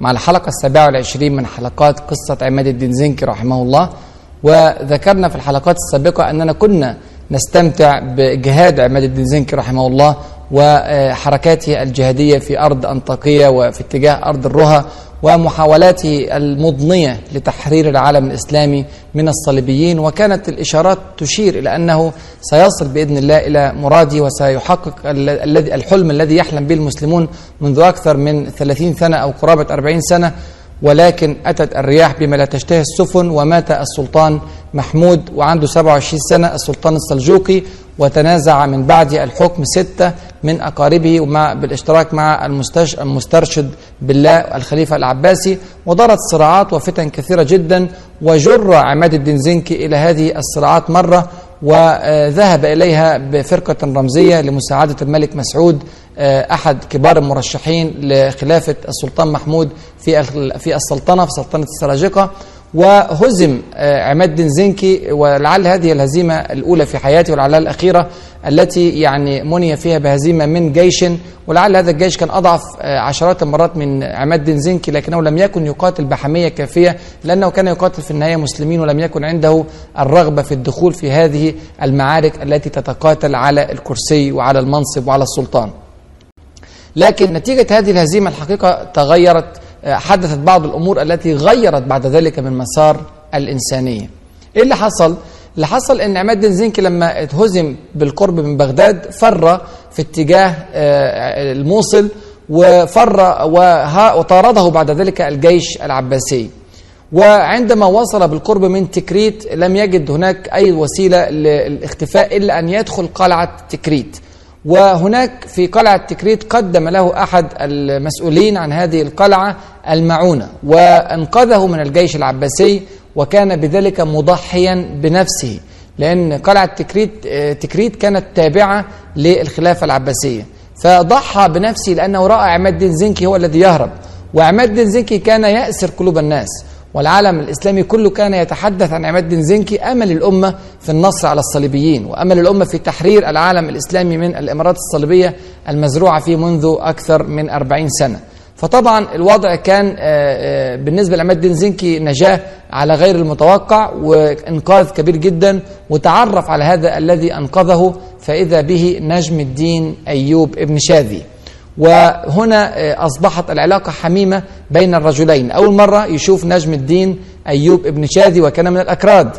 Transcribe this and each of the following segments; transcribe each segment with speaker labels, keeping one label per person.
Speaker 1: مع الحلقة السابعة والعشرين من حلقات قصة عماد الدين زنكي رحمه الله. وذكرنا في الحلقات السابقة أننا كنا نستمتع بجهاد عماد الدين زنكي رحمه الله وحركاته الجهادية في أرض أنطاكية وفي اتجاه أرض الرها ومحاولاته المضنية لتحرير العالم الإسلامي من الصليبيين وكانت الإشارات تشير إلى أنه سيصل بإذن الله إلى مراده وسيحقق الحلم الذي يحلم به المسلمون منذ أكثر من 30 سنة أو قرابة 40 سنة. ولكن أتت الرياح بما لا تشتهي السفن ومات السلطان محمود وعنده 27 سنة السلطان السلجوقي وتنازع من بعد الحكم ستة من أقاربه ومع بالاشتراك مع المسترشد بالله الخليفة العباسي. ودارت صراعات وفتن كثيرة جدا وجر عماد الدين زنكي إلى هذه الصراعات مرة وذهب إليها بفرقة رمزية لمساعدة الملك مسعود أحد كبار المرشحين لخلافة السلطان محمود في في السلطنة في سلطنة السلاجقة. وهزم عماد الدين زنكي ولعل هذه الهزيمة الأولى في حياته ولعلها الأخيرة التي يعني مني فيها بهزيمة من جيش. ولعل هذا الجيش كان أضعف عشرات المرات من عماد الدين زنكي لكنه لم يكن يقاتل بحمية كافية لأنه كان يقاتل في النهاية مسلمين ولم يكن عنده الرغبة في الدخول في هذه المعارك التي تتقاتل على الكرسي وعلى المنصب وعلى السلطان. لكن نتيجة هذه الهزيمة الحقيقة تغيرت حدثت بعض الأمور التي غيرت بعد ذلك من مسار الإنسانية. إيه اللي حصل؟ اللي حصل أن عماد الدين زنكي لما اتهزم بالقرب من بغداد فر في اتجاه الموصل وفر وطارده بعد ذلك الجيش العباسي. وعندما وصل بالقرب من تكريت لم يجد هناك أي وسيلة للاختفاء إلا أن يدخل قلعة تكريت. وهناك في قلعة تكريت قدم له أحد المسؤولين عن هذه القلعة المعونة وأنقذه من الجيش العباسي وكان بذلك مضحيا بنفسه لأن قلعة تكريت, تكريت كانت تابعة للخلافة العباسية. فضحى بنفسه لأنه رأى عماد الدين زنكي هو الذي يهرب وعماد الدين زنكي كان يأسر قلوب الناس. والعالم الإسلامي كله كان يتحدث عن عماد الدين زنكي أمل الأمة في النصر على الصليبيين وأمل الأمة في تحرير العالم الإسلامي من الإمارات الصليبية المزروعة فيه منذ أكثر من أربعين سنة. فطبعا الوضع كان بالنسبة لعماد الدين زنكي نجاة على غير المتوقع وإنقاذ كبير جدا وتعرف على هذا الذي أنقذه فإذا به نجم الدين أيوب ابن شاذي. وهنا أصبحت العلاقة حميمة بين الرجلين. أول مرة يشوف نجم الدين أيوب ابن شاذي وكان من الأكراد.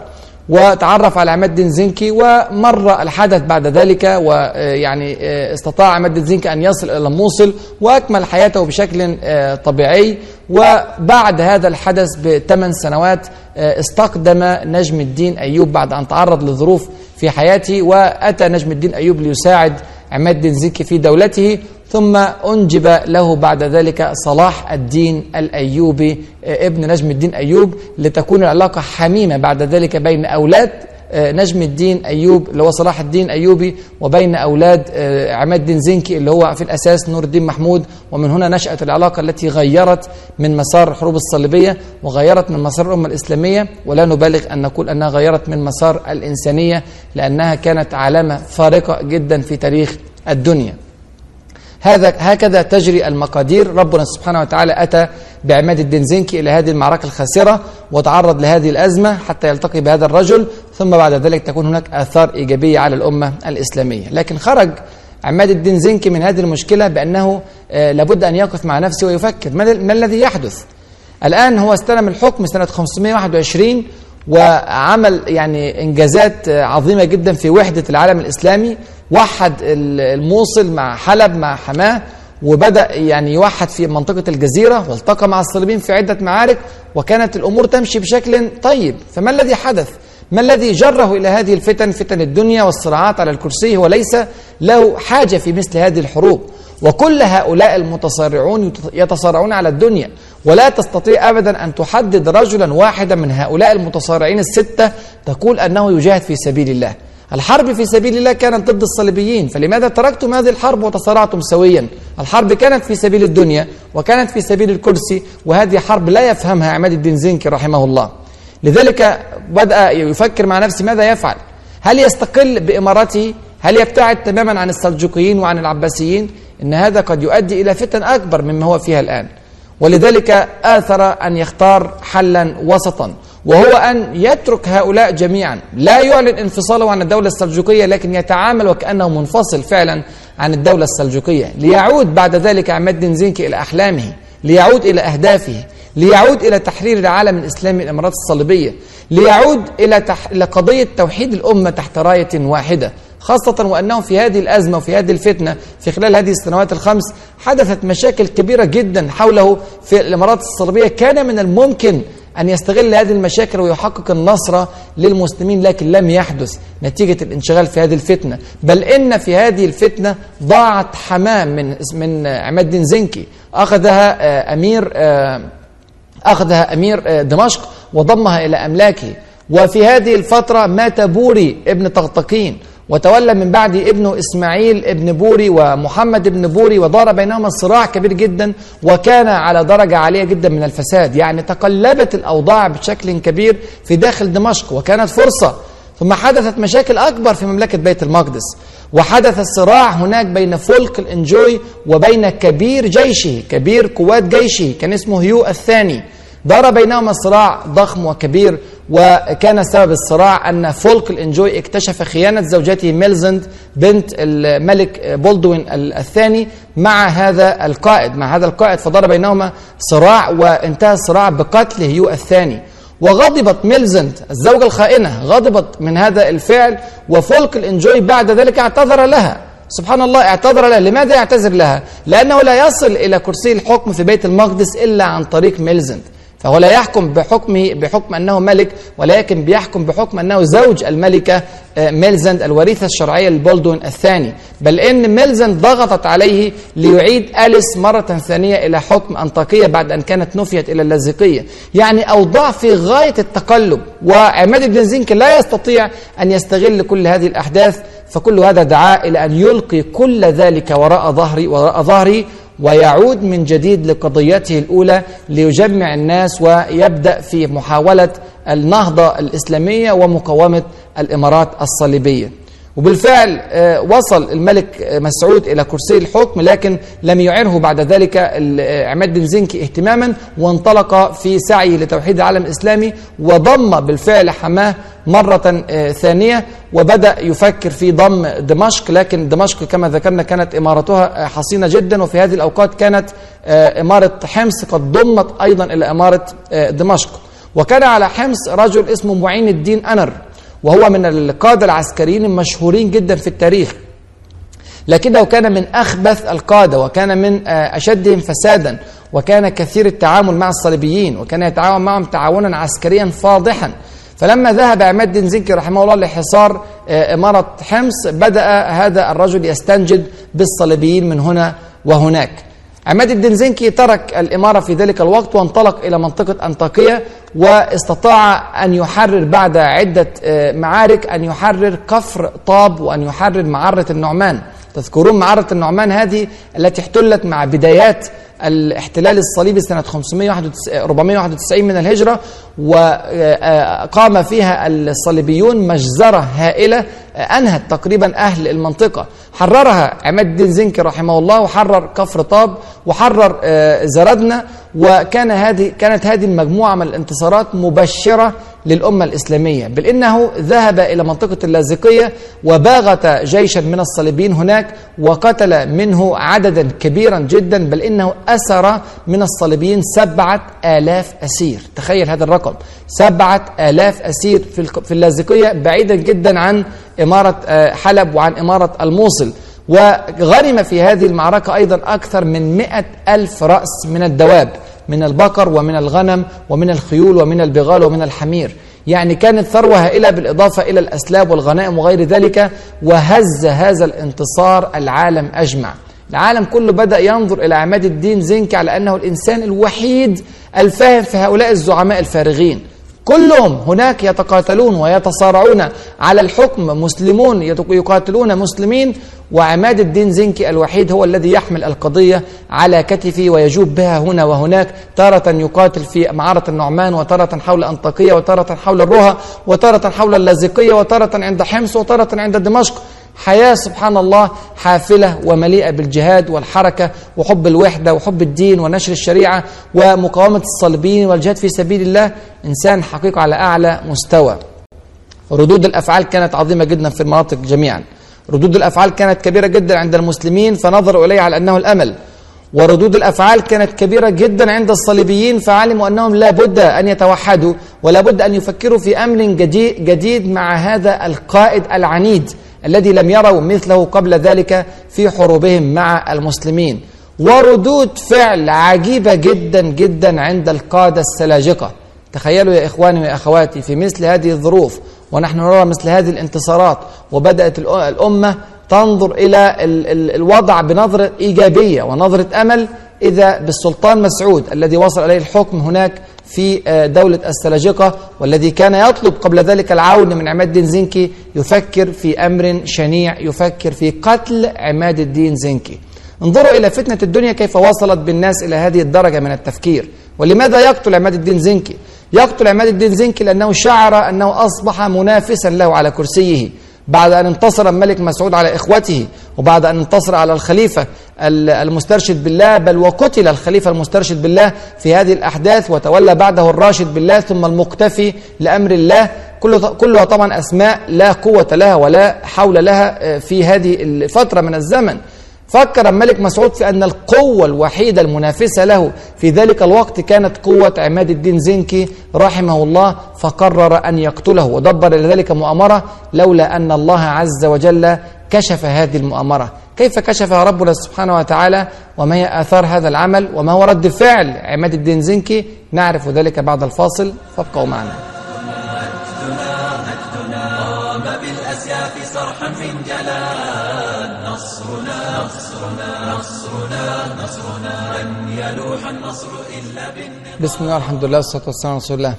Speaker 1: وتعرف على عماد الدين زنكي ومر الحدث بعد ذلك ويعني استطاع عماد الدين زنكي أن يصل إلى الموصل وأكمل حياته بشكل طبيعي. وبعد هذا الحدث بثمان سنوات استقدم نجم الدين أيوب بعد أن تعرض لظروف في حياته. وأتى نجم الدين أيوب ليساعد عماد الدين زنكي في دولته. ثم أنجب له بعد ذلك صلاح الدين الأيوبي ابن نجم الدين أيوب لتكون العلاقة حميمة بعد ذلك بين أولاد نجم الدين أيوب اللي هو صلاح الدين أيوبي وبين أولاد عماد الدين زنكي اللي هو في الأساس نور الدين محمود. ومن هنا نشأت العلاقة التي غيرت من مسار الحروب الصليبية وغيرت من مسار الأمة الإسلامية. ولا نبالغ أن نقول أنها غيرت من مسار الإنسانية لأنها كانت علامة فارقة جدا في تاريخ الدنيا. هذا هكذا تجري المقادير. ربنا سبحانه وتعالى أتى بعماد الدين زنكي إلى هذه المعركة الخاسرة وتعرض لهذه الأزمة حتى يلتقي بهذا الرجل ثم بعد ذلك تكون هناك آثار إيجابية على الأمة الإسلامية. لكن خرج عماد الدين زنكي من هذه المشكلة بأنه لابد أن يقف مع نفسه ويفكر. ما الذي يحدث؟ الآن هو استلم الحكم سنة 521 وعمل يعني إنجازات عظيمة جدا في وحدة العالم الإسلامي. وحد الموصل مع حلب مع حماة وبدأ يعني يوحد في منطقة الجزيرة والتقى مع الصليبيين في عدة معارك وكانت الأمور تمشي بشكل طيب. فما الذي حدث؟ ما الذي جره إلى هذه الفتن فتن الدنيا والصراعات على الكرسي؟ هو ليس له حاجة في مثل هذه الحروب. وكل هؤلاء المتصارعون يتصارعون على الدنيا. ولا تستطيع أبدا أن تحدد رجلا واحدا من هؤلاء المتصارعين الستة تقول أنه يجاهد في سبيل الله. الحرب في سبيل الله كانت ضد الصليبيين فلماذا تركتم هذه الحرب وتصارعتم سويا؟ الحرب كانت في سبيل الدنيا وكانت في سبيل الكرسي وهذه حرب لا يفهمها عماد الدين زنكي رحمه الله. لذلك بدأ يفكر مع نفسه ماذا يفعل؟ هل يستقل بإمارته هل يبتعد تماما عن السلجوقيين وعن العباسيين؟ إن هذا قد يؤدي إلى فتن أكبر مما هو فيها الآن. ولذلك آثر أن يختار حلا وسطا. وهو أن يترك هؤلاء جميعا. لا يعلن انفصاله عن الدولة السلجوقية لكن يتعامل وكأنه منفصل فعلا عن الدولة السلجوقية. ليعود بعد ذلك عماد الدين زنكي إلى أحلامه ليعود إلى أهدافه ليعود إلى تحرير العالم الإسلامي الإمارات الصليبية ليعود إلى, تح... إلى قضية توحيد الأمة تحت راية واحدة. خاصة وأنه في هذه الأزمة وفي هذه الفتنة في خلال هذه السنوات الخمس حدثت مشاكل كبيرة جدا حوله في الإمارات الصليبية. كان من الممكن أن يستغل هذه المشاكل ويحقق النصر للمسلمين لكن لم يحدث نتيجة الانشغال في هذه الفتنة. بل إن في هذه الفتنة ضاعت حمام من من عماد الدين زنكي. أخذها أمير أخذها أمير دمشق وضمها إلى أملاكه. وفي هذه الفترة مات بوري ابن طغطقين. وتولى من بعد ابنه إسماعيل ابن بوري ومحمد ابن بوري ودار بينهما صراع كبير جدا وكان على درجة عالية جدا من الفساد. يعني تقلبت الأوضاع بشكل كبير في داخل دمشق وكانت فرصة. ثم حدثت مشاكل أكبر في مملكة بيت المقدس. وحدث الصراع هناك بين فولك الإنجوي وبين كبير جيشه كبير قوات جيشه كان اسمه هيو الثاني. دار بينهما صراع ضخم وكبير وكان سبب الصراع أن فولك الإنجوي اكتشف خيانة زوجته ميلزند بنت الملك بولدوين الثاني مع هذا القائد. مع هذا القائد فدار بينهما صراع وانتهى الصراع بقتل هيو الثاني. وغضبت ميلزند الزوجة الخائنة غضبت من هذا الفعل وفولك الإنجوي بعد ذلك اعتذر لها. سبحان الله اعتذر لها. لماذا يعتذر لها؟ لأنه لا يصل إلى كرسي الحكم في بيت المقدس إلا عن طريق ميلزند. فهو لا يحكم بحكمه بحكم أنه ملك ولكن بيحكم بحكم أنه زوج الملكة ميلزند الوريثة الشرعية لبولدون الثاني. بل إن ميلزند ضغطت عليه ليعيد أليس مرة ثانية إلى حكم أنطاكية بعد أن كانت نفيت إلى اللاذقيه يعني أوضاع في غاية التقلب وعماد بن زنك لا يستطيع أن يستغل كل هذه الأحداث فكل هذا دعاه إلى أن يلقي كل ذلك وراء ظهري وراء ظهري ويعود من جديد لقضيته الأولى ليجمع الناس ويبدأ في محاولة النهضة الإسلامية ومقاومة الإمارات الصليبية. وبالفعل وصل الملك مسعود إلى كرسي الحكم لكن لم يعره بعد ذلك عماد بن زنكي اهتماما وانطلق في سعيه لتوحيد العالم الإسلامي وضم بالفعل حماه مرة ثانية وبدأ يفكر في ضم دمشق لكن دمشق كما ذكرنا كانت إمارتها حصينة جدا وفي هذه الأوقات كانت إمارة حمص قد ضمت أيضا إلى إمارة دمشق. وكان على حمص رجل اسمه معين الدين أنر. وهو من القادة العسكريين المشهورين جدا في التاريخ. لكنه كان من أخبث القادة وكان من أشدهم فسادا وكان كثير التعامل مع الصليبيين وكان يتعاون معهم تعاونا عسكريا فاضحا. فلما ذهب عماد الدين زنكي رحمه الله لحصار إمارة حمص بدأ هذا الرجل يستنجد بالصليبيين من هنا وهناك. عماد الدين زنكي ترك الإمارة في ذلك الوقت وانطلق إلى منطقة أنطاكية واستطاع أن يحرر بعد عدة معارك أن يحرر كفر طاب وأن يحرر معرة النعمان. تذكرون معرة النعمان هذه التي احتلت مع بدايات الاحتلال الصليبي سنة 491 من الهجرة وقام فيها الصليبيون مجزرة هائلة أنهت تقريبا أهل المنطقة. حررها عماد الدين زنكي رحمه الله وحرر كفر طاب وحرر زردنا وكان هذه كانت هذه المجموعة من الانتصارات مبشرة للأمة الإسلامية بل إنه ذهب إلى منطقة اللاذقية وباغت جيشا من الصليبيين هناك وقتل منه عددا كبيرا جدا بل إنه أسر من الصليبيين سبعة آلاف أسير. تخيل هذا الرقم سبعة آلاف أسير في اللاذقية بعيدا جدا عن إمارة حلب وعن إمارة الموصل. وغنم في هذه المعركة أيضا أكثر من مئة ألف رأس من الدواب. من البقر ومن الغنم ومن الخيول ومن البغال ومن الحمير. يعني كانت ثروة هائلة بالإضافة إلى الأسلاب والغنائم وغير ذلك وهز هذا الانتصار العالم أجمع. العالم كله بدأ ينظر إلى عماد الدين زنكي على أنه الإنسان الوحيد الفاهم في هؤلاء الزعماء الفارغين. كلهم هناك يتقاتلون ويتصارعون على الحكم مسلمون يقاتلون مسلمين وعماد الدين زنكي الوحيد هو الذي يحمل القضية على كتفه ويجوب بها هنا وهناك تارة يقاتل في معارة النعمان وتارة حول أنطاكية وتارة حول الرها وتارة حول اللاذقية وتارة عند حمص وتارة عند دمشق. حياة سبحان الله حافلة ومليئة بالجهاد والحركة وحب الوحدة وحب الدين ونشر الشريعة ومقاومة الصليبيين والجهاد في سبيل الله. إنسان حقيقة على أعلى مستوى. ردود الأفعال كانت عظيمة جدا في المناطق جميعا. ردود الأفعال كانت كبيرة جدا عند المسلمين فنظروا إليه على أنه الأمل. وردود الأفعال كانت كبيرة جدا عند الصليبيين فعلموا أنهم لا بد أن يتوحدوا ولا بد أن يفكروا في جديد, جديد مع هذا القائد العنيد. الذي لم يروا مثله قبل ذلك في حروبهم مع المسلمين. وردود فعل عجيبة جدا جدا عند القادة السلاجقة. تخيلوا يا إخواني واخواتي في مثل هذه الظروف ونحن نرى مثل هذه الانتصارات وبدأت الأمة تنظر إلى الوضع بنظرة إيجابية ونظرة أمل إذا بالسلطان مسعود الذي وصل إليه الحكم هناك في دولة السلاجقة والذي كان يطلب قبل ذلك العون من عماد الدين زنكي يفكر في أمر شنيع يفكر في قتل عماد الدين زنكي. انظروا إلى فتنة الدنيا كيف وصلت بالناس إلى هذه الدرجة من التفكير. ولماذا يقتل عماد الدين زنكي؟ يقتل عماد الدين زنكي لأنه شعر أنه أصبح منافسا له على كرسيه. بعد أن انتصر الملك مسعود على إخوته وبعد أن انتصر على الخليفة المسترشد بالله بل وقتل الخليفة المسترشد بالله في هذه الأحداث وتولى بعده الراشد بالله ثم المقتفي لأمر الله. كلها طبعا أسماء لا قوة لها ولا حول لها في هذه الفترة من الزمن. فكر الملك مسعود في أن القوة الوحيدة المنافسة له في ذلك الوقت كانت قوة عماد الدين زنكي رحمه الله فقرر أن يقتله ودبر لذلك مؤامرة لولا أن الله عز وجل كشف هذه المؤامرة. كيف كشفها ربنا سبحانه وتعالى وما هي آثار هذا العمل وما هو رد فعل عماد الدين زنكي نعرف ذلك بعد الفاصل فابقوا معنا.
Speaker 2: بالأسياف صرحا من جلال نصرنا نصرنا نصرنا نصرنا لن يلوح النصر إلا
Speaker 1: بسم الله الحمد لله والصلاة والسلام على رسول الله.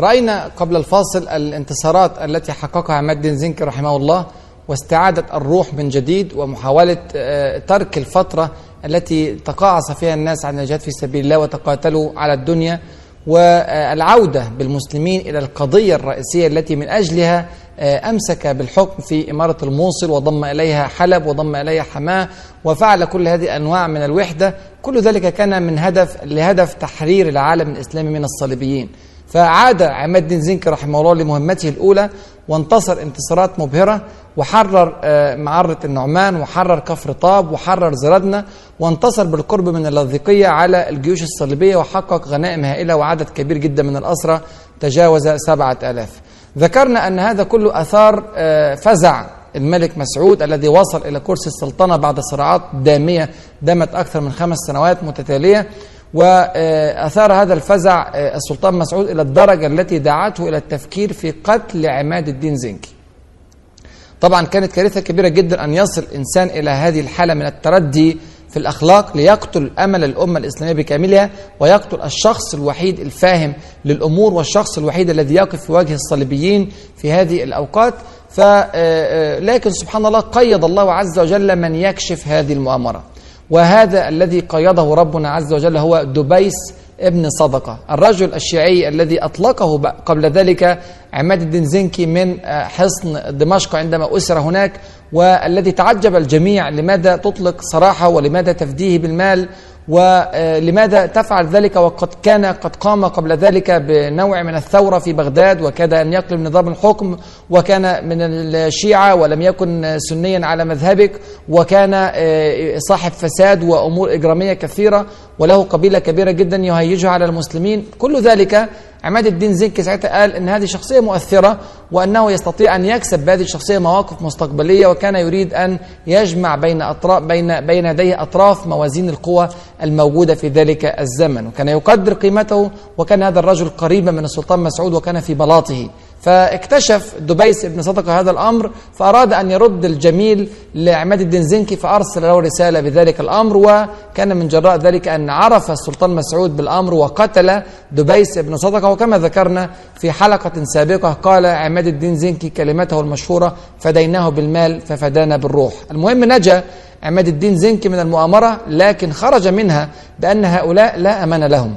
Speaker 1: رأينا قبل الفاصل الانتصارات التي حققها عماد الدين زنكي رحمه الله. واستعادة الروح من جديد ومحاولة ترك الفترة التي تقاعس فيها الناس عن الجهاد في سبيل الله وتقاتلوا على الدنيا. والعودة بالمسلمين إلى القضية الرئيسية التي من أجلها أمسك بالحكم في إمارة الموصل وضم إليها حلب وضم إليها حماة وفعل كل هذه الأنواع من الوحدة. كل ذلك كان من هدف لهدف تحرير العالم الإسلامي من الصليبيين. فعاد عماد الدين زنكي رحمه الله لمهمته الأولى وانتصر انتصارات مبهرة وحرر معرة النعمان وحرر كفر طاب وحرر زردنا وانتصر بالقرب من اللاذقية على الجيوش الصليبية وحقق غنائم هائلة وعدد كبير جدا من الأسرى تجاوز سبعة آلاف. ذكرنا أن هذا كله أثار فزع الملك مسعود الذي وصل إلى كرسي السلطنة بعد صراعات دامية دامت أكثر من خمس سنوات متتالية. وأثار هذا الفزع السلطان مسعود إلى الدرجة التي دعته إلى التفكير في قتل عماد الدين زنكي. طبعا كانت كارثة كبيرة جدا أن يصل إنسان إلى هذه الحالة من التردي في الأخلاق ليقتل أمل الأمة الإسلامية بكاملها ويقتل الشخص الوحيد الفاهم للأمور والشخص الوحيد الذي يقف في وجه الصليبيين في هذه الأوقات. ف لكن سبحان الله قيد الله عز وجل من يكشف هذه المؤامرة. وهذا الذي قيده ربنا عز وجل هو دبيس ابن صدقة الرجل الشيعي الذي أطلقه قبل ذلك عماد الدين زنكي من حصن دمشق عندما أسر هناك والذي تعجب الجميع لماذا تطلق سراحه ولماذا تفديه بالمال. ولماذا تفعل ذلك وقد كان قد قام قبل ذلك بنوع من الثورة في بغداد وكاد أن يقلب نظام الحكم وكان من الشيعة ولم يكن سنيا على مذهبك وكان صاحب فساد وأمور إجرامية كثيرة وله قبيلة كبيرة جدا يهيجها على المسلمين. كل ذلك عماد الدين زنكي ساعتها قال إن هذه شخصية مؤثرة وأنه يستطيع أن يكسب بهذه الشخصية مواقف مستقبلية وكان يريد أن يجمع بين اطراف بين بين يديه أطراف موازين القوى الموجودة في ذلك الزمن. وكان يقدر قيمته وكان هذا الرجل قريبا من السلطان مسعود وكان في بلاطه. فاكتشف دبيس بن صدقة هذا الأمر فأراد أن يرد الجميل لعماد الدين زنكي فأرسل له رسالة بذلك الأمر وكان من جراء ذلك أن عرف السلطان مسعود بالأمر وقتل دبيس بن صدقة. وكما ذكرنا في حلقة سابقة قال عماد الدين زنكي كلمته المشهورة فديناه بالمال ففدانا بالروح المهم نجا عماد الدين زنكي من المؤامرة لكن خرج منها بأن هؤلاء لا أمان لهم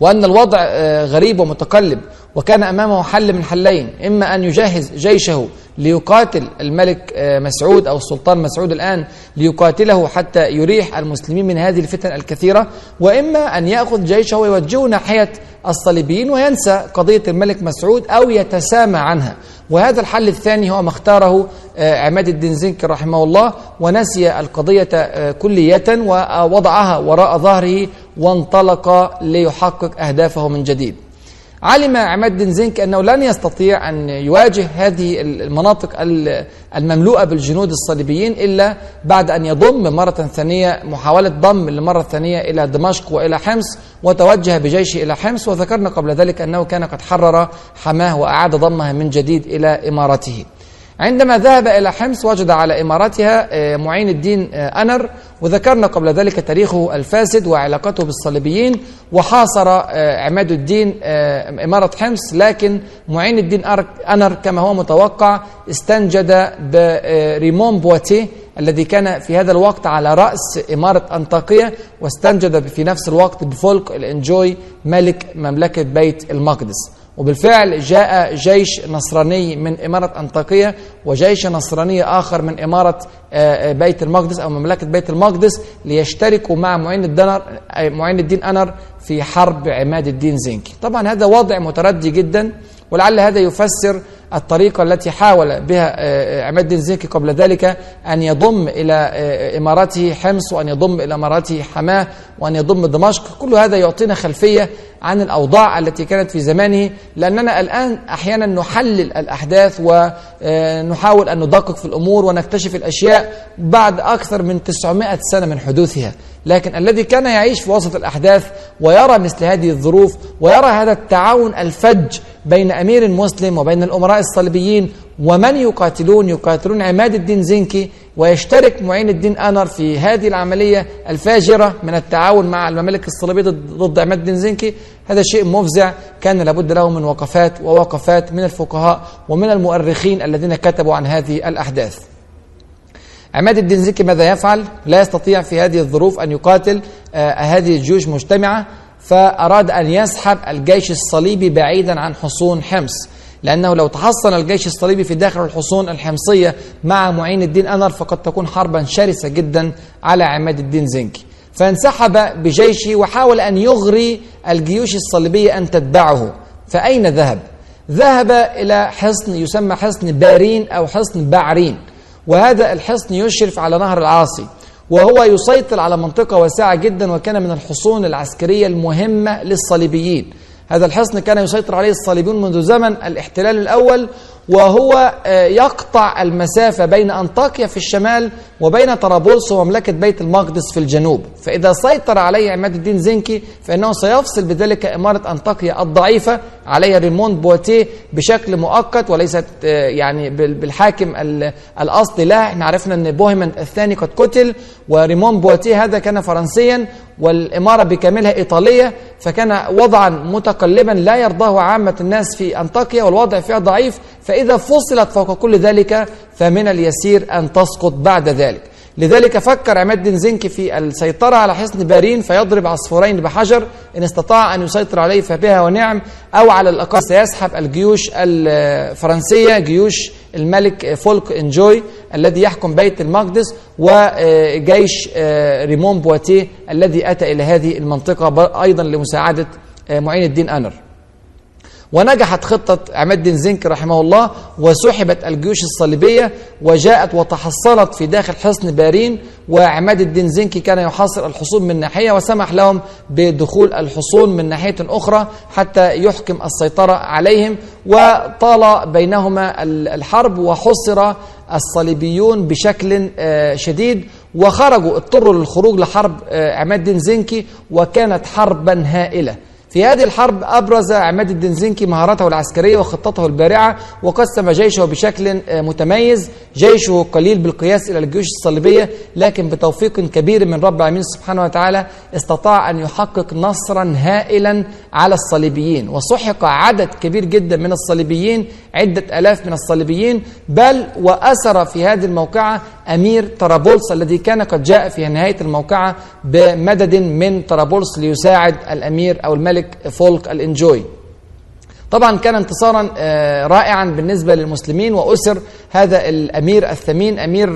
Speaker 1: وأن الوضع آه، غريب ومتقلب. وكان أمامه حل من حلين إما أن يجهز جيشه ليقاتل الملك آه، مسعود أو السلطان مسعود الآن ليقاتله حتى يريح المسلمين من هذه الفتن الكثيرة وإما أن يأخذ جيشه ويوجهه ناحية الصليبيين وينسى قضية الملك مسعود أو يتسامى عنها. وهذا الحل الثاني هو ما اختاره آه، عماد الدين زنكي رحمه الله ونسي القضية آه، كلية ووضعها وراء ظهره وانطلق ليحقق أهدافه من جديد. علم عماد الدين زنك أنه لن يستطيع أن يواجه هذه المناطق ال- المملوءة بالجنود الصليبيين إلا بعد أن يضم مرة ثانية محاولة ضم لمرة ثانية إلى دمشق وإلى حمص وتوجه بجيشه إلى حمص وذكرنا قبل ذلك أنه كان قد حرر حماه وأعاد ضمها من جديد إلى إمارته عندما ذهب إلى حمص وجد على إمارتها آه، معين الدين آه، أنر وذكرنا قبل ذلك تاريخه الفاسد وعلاقته بالصليبيين وحاصر آه، عماد الدين إمارة حمص لكن معين الدين أنر كما هو متوقع استنجد بريمون بواتيه الذي كان في هذا الوقت على رأس إمارة أنطاكية واستنجد في نفس الوقت بفولك الإنجوي ملك مملكة بيت المقدس. وبالفعل جاء جيش نصراني من إمارة أنطاكية وجيش نصراني آخر من إمارة آه، آه، بيت المقدس أو مملكة بيت المقدس ليشتركوا مع معين الدنر معين الدين أنر في حرب عماد الدين زنكي. طبعا هذا وضع متردي جدا ولعل هذا يفسر الطريقة التي حاول بها آه، عماد الدين زنكي قبل ذلك أن يضم إلى آه، إماراته حمص وأن يضم إلى إماراته حماة وأن يضم دمشق. كل هذا يعطينا خلفية عن الأوضاع التي كانت في زمانه لأننا الآن أحيانا نحلل الأحداث ونحاول أن ندقق في الأمور ونكتشف الأشياء بعد أكثر من 900 سنة من حدوثها. لكن الذي كان يعيش في وسط الأحداث ويرى مثل هذه الظروف ويرى هذا التعاون الفج بين أمير مسلم وبين الأمراء الصليبيين ومن يقاتلون؟ يقاتلون عماد الدين زنكي ويشترك معين الدين أنر في هذه العملية الفاجرة من التعاون مع الممالك الصليبية ضد عماد الدين زنكي. هذا شيء مفزع كان لابد له من وقفات ووقفات من الفقهاء ومن المؤرخين الذين كتبوا عن هذه الأحداث. عماد الدين زكي ماذا يفعل؟ لا يستطيع في هذه الظروف أن يقاتل آه هذه الجيوش مجتمعة. فأراد أن يسحب الجيش الصليبي بعيدا عن حصون حمص لأنه لو تحصن الجيش الصليبي في داخل الحصون الحمصية مع معين الدين أنر فقد تكون حربا شرسة جدا على عماد الدين زنكي فانسحب بجيشه وحاول أن يغري الجيوش الصليبية أن تتبعه. فأين ذهب؟ ذهب إلى حصن يسمى حصن بارين أو حصن بعرين. وهذا الحصن يشرف على نهر العاصي. وهو يسيطر على منطقة واسعة جدا وكان من الحصون العسكرية المهمة للصليبيين. هذا الحصن كان يسيطر عليه الصليبيون منذ زمن الاحتلال الأول وهو آه، يقطع المسافة بين أنطاكيا في الشمال وبين طرابلس ومملكة بيت المقدس في الجنوب. فإذا سيطر عليه عماد الدين زنكي فإنه سيفصل بذلك إمارة أنطاكيا الضعيفة عليها ريموند بواتيه بشكل مؤقت وليست آه، يعني بال- بالحاكم ال- الأصلي. لا إحنا عرفنا أن بوهيمند الثاني قد قتل وريموند بواتيه هذا كان فرنسيا والإمارة بكاملها إيطالية فكان وضعا متقلبا لا يرضاه عامة الناس في أنطاكيا والوضع فيها ضعيف فإذا فصلت فوق كل ذلك فمن اليسير أن تسقط بعد ذلك. لذلك فكر عماد الدين زنكي في السيطرة على حصن بارين فيضرب عصفورين بحجر إن استطاع أن يسيطر عليه فبها ونعم أو على الأقل سيسحب الجيوش الفرنسية جيوش الملك فولك إنجوي الذي يحكم بيت المقدس وجيش ريمون بواتيه الذي أتى إلى هذه المنطقة أيضا لمساعدة معين الدين أنر. ونجحت خطة عماد الدين زنكي رحمه الله وسحبت الجيوش الصليبية وجاءت وتحصنت في داخل حصن بارين وعماد الدين زنكي كان يحاصر الحصون من ناحية وسمح لهم بدخول الحصون من ناحية أخرى حتى يحكم السيطرة عليهم وطال بينهما الحرب وحصر الصليبيون بشكل آه، شديد وخرجوا اضطروا للخروج لحرب آه، عماد الدين زنكي وكانت حربا هائلة. في هذه الحرب أبرز عماد الدين زنكي مهاراته العسكرية وخطته البارعة وقسم جيشه بشكل متميز. جيشه قليل بالقياس إلى الجيوش الصليبية لكن بتوفيق كبير من رب العالمين سبحانه وتعالى استطاع أن يحقق نصرا هائلا على الصليبيين. وسحق عدد كبير جدا من الصليبيين عدة ألاف من الصليبيين بل وأسر في هذه الموقعة أمير طرابلس الذي كان قد جاء في نهاية الموقعة بمدد من طرابلس ليساعد الأمير أو الملك فولك الإنجوي. طبعا كان انتصارا رائعا بالنسبة للمسلمين وأسر هذا الأمير الثمين أمير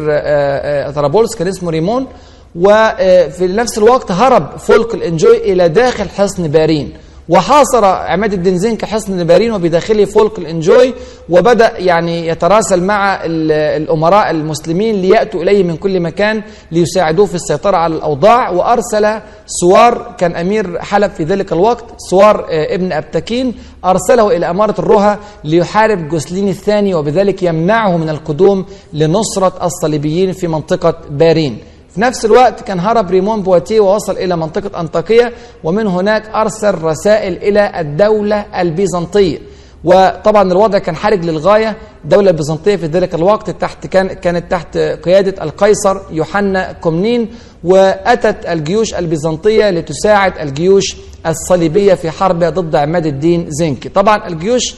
Speaker 1: طرابلس كان اسمه ريمون. وفي نفس الوقت هرب فولك الإنجوي إلى داخل حصن بارين. وحاصر عماد الدين زنكي حصن بارين وبداخله فولك الإنجوي وبدأ يعني يتراسل مع الأمراء المسلمين ليأتوا إليه من كل مكان ليساعدوه في السيطرة على الأوضاع وأرسل سوار كان أمير حلب في ذلك الوقت سوار ابن ابتكين أرسله إلى إمارة الرها ليحارب جوسلين الثاني وبذلك يمنعه من القدوم لنصرة الصليبيين في منطقة بارين. في نفس الوقت كان هرب ريمون بواتيه ووصل إلى منطقة أنطاكية ومن هناك أرسل رسائل إلى الدولة البيزنطية. وطبعا الوضع كان حرج للغاية الدولة البيزنطية في ذلك الوقت تحت كان كانت تحت قيادة القيصر يوحنا كومنين وأتت الجيوش البيزنطية لتساعد الجيوش الصليبية في حربها ضد عماد الدين زنكي. طبعا الجيوش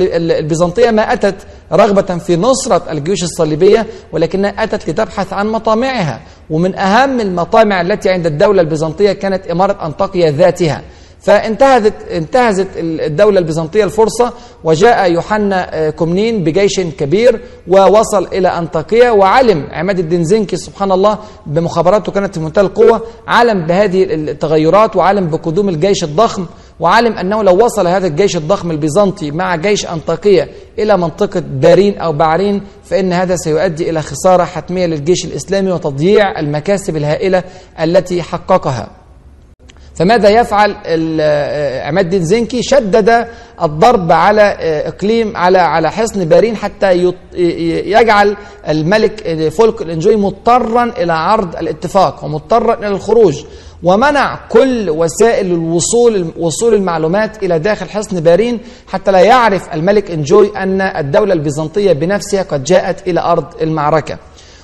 Speaker 1: البيزنطية ما أتت رغبة في نصرة الجيوش الصليبية ولكنها أتت لتبحث عن مطامعها. ومن أهم المطامع التي عند الدولة البيزنطية كانت إمارة أنطاكيا ذاتها. فانتهزت انتهزت الدولة البيزنطية الفرصة وجاء يوحنا كومنين بجيش كبير ووصل إلى أنطاكية وعلم عماد الدين زنكي سبحان الله بمخابراته كانت في منتهى القوة علم بهذه التغيرات وعلم بقدوم الجيش الضخم. وعلم أنه لو وصل هذا الجيش الضخم البيزنطي مع جيش أنطاكية إلى منطقة بارين أو بعرين فإن هذا سيؤدي إلى خسارة حتمية للجيش الإسلامي وتضييع المكاسب الهائلة التي حققها. فماذا يفعل عماد الدين زنكي؟ شدد الضرب على إقليم على على حصن بارين حتى يجعل الملك فولك الإنجوي مضطرا إلى عرض الاتفاق ومضطرا إلى الخروج ومنع كل وسائل الوصول وصول المعلومات إلى داخل حصن بارين حتى لا يعرف الملك إنجوي أن الدولة البيزنطية بنفسها قد جاءت إلى أرض المعركة.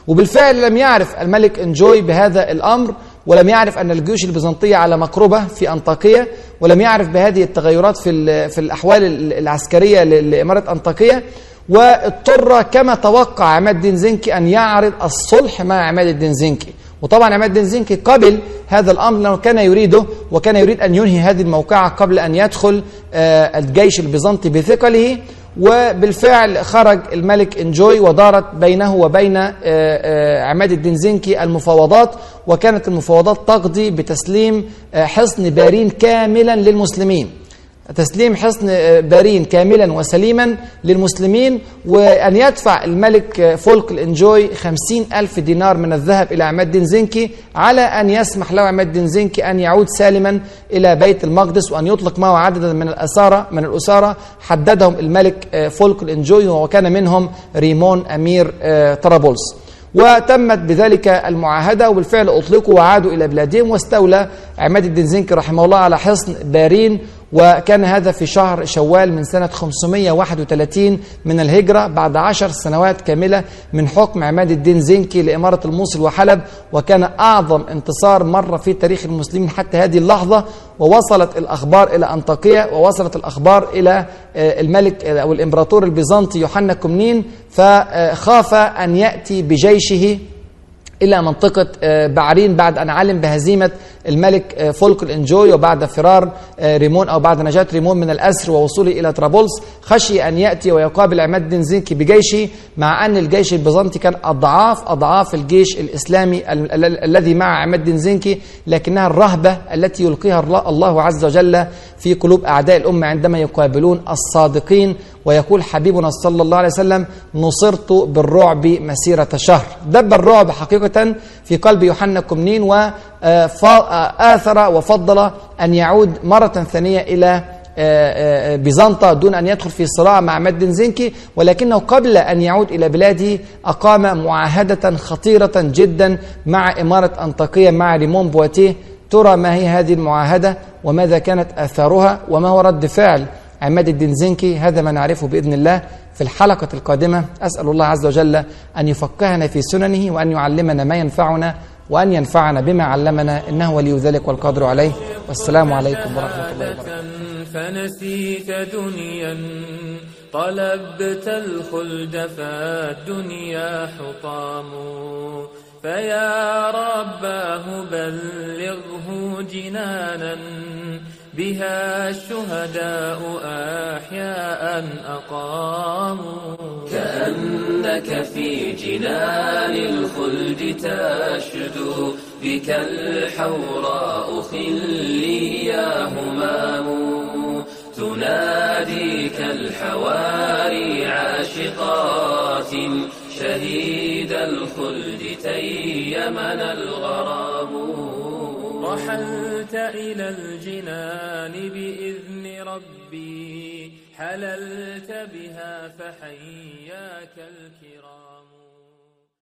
Speaker 1: وبالفعل لم يعرف الملك إنجوي بهذا الأمر ولم يعرف أن الجيوش البيزنطية على مقربة في انطاكيه ولم يعرف بهذه التغيرات في في الأحوال العسكرية لإمارة انطاكيه واضطر كما توقع عماد الدين زنكي أن يعرض الصلح مع عماد الدين زنكي. وطبعا عماد الدين زنكي قبل هذا الأمر لأنه كان يريده وكان يريد أن ينهي هذه الموقعة قبل أن يدخل الجيش البيزنطي بثقله. وبالفعل خرج الملك إنجوي ودارت بينه وبين عماد الدين زنكي المفاوضات وكانت المفاوضات تقضي بتسليم حصن بارين كاملا للمسلمين. تسليم حصن بارين كاملا وسليما للمسلمين وأن يدفع الملك فولك الإنجوي خمسين ألف دينار من الذهب إلى عماد الدين زنكي على أن يسمح له عماد الدين زنكي أن يعود سالما إلى بيت المقدس وأن يطلق معه عددا من الأسارة من الأسارة. حددهم الملك فولك الإنجوي وكان منهم ريمون أمير طرابلس. وتمت بذلك المعاهدة وبالفعل أطلقوا وعادوا إلى بلادهم واستولى عماد الدين زنكي رحمه الله على حصن بارين وكان هذا في شهر شوال من سنة 531 من الهجرة بعد عشر سنوات كاملة من حكم عماد الدين زنكي لإمارة الموصل وحلب وكان أعظم انتصار مر في تاريخ المسلمين حتى هذه اللحظة ووصلت الأخبار إلى أنطاكية ووصلت الأخبار إلى الملك أو الإمبراطور البيزنطي يوحنا كومنين فخاف أن يأتي بجيشه إلى منطقة بعرين بعد أن علم بهزيمة الملك فولك الإنجوي وبعد فرار ريمون أو بعد نجاة ريمون من الأسر ووصوله إلى طرابلس خشي أن يأتي ويقابل عماد الدين زنكي بجيشه مع أن الجيش البيزنطي كان أضعاف أضعاف الجيش الإسلامي ال ال الذي مع عماد الدين زنكي لكنها الرهبة التي يلقيها الله عز وجل في قلوب أعداء الأمة عندما يقابلون الصادقين. ويقول حبيبنا صلى الله عليه وسلم نصرت بالرعب مسيرة شهر. دب الرعب حقيقة في قلب يوحنا كمنين وآثر وفضل أن يعود مرة ثانية إلى بيزنطة دون أن يدخل في صراع مع مد زنكي ولكنه قبل أن يعود إلى بلاده أقام معاهدة خطيرة جدا مع إمارة أنطاكية مع ريمون بواتيه. ترى ما هي هذه المعاهدة وماذا كانت آثارها وما هو رد فعل عماد الدين زنكي؟ هذا ما نعرفه بإذن الله في الحلقة القادمة. أسأل الله عز وجل أن يفقهنا في سننه وأن يعلمنا ما ينفعنا وأن ينفعنا بما علمنا إنه ولي ذلك والقادر عليه. والسلام عليكم ورحمة الله وبركاته.
Speaker 3: فنسيت دنيا طلبت الخلد فالدنيا حطام. فيا رباه بلغه جنانا بها الشهداء أحياء أقاموا
Speaker 2: كأنك في جنان الخلد تشدو بك الحوراء خلي يا همام تناديك الحواري عاشقات شهيد الخلد تيمنا الغرام
Speaker 3: رحلت إلى الجنان بإذن ربي حللت بها فحياك الكرام.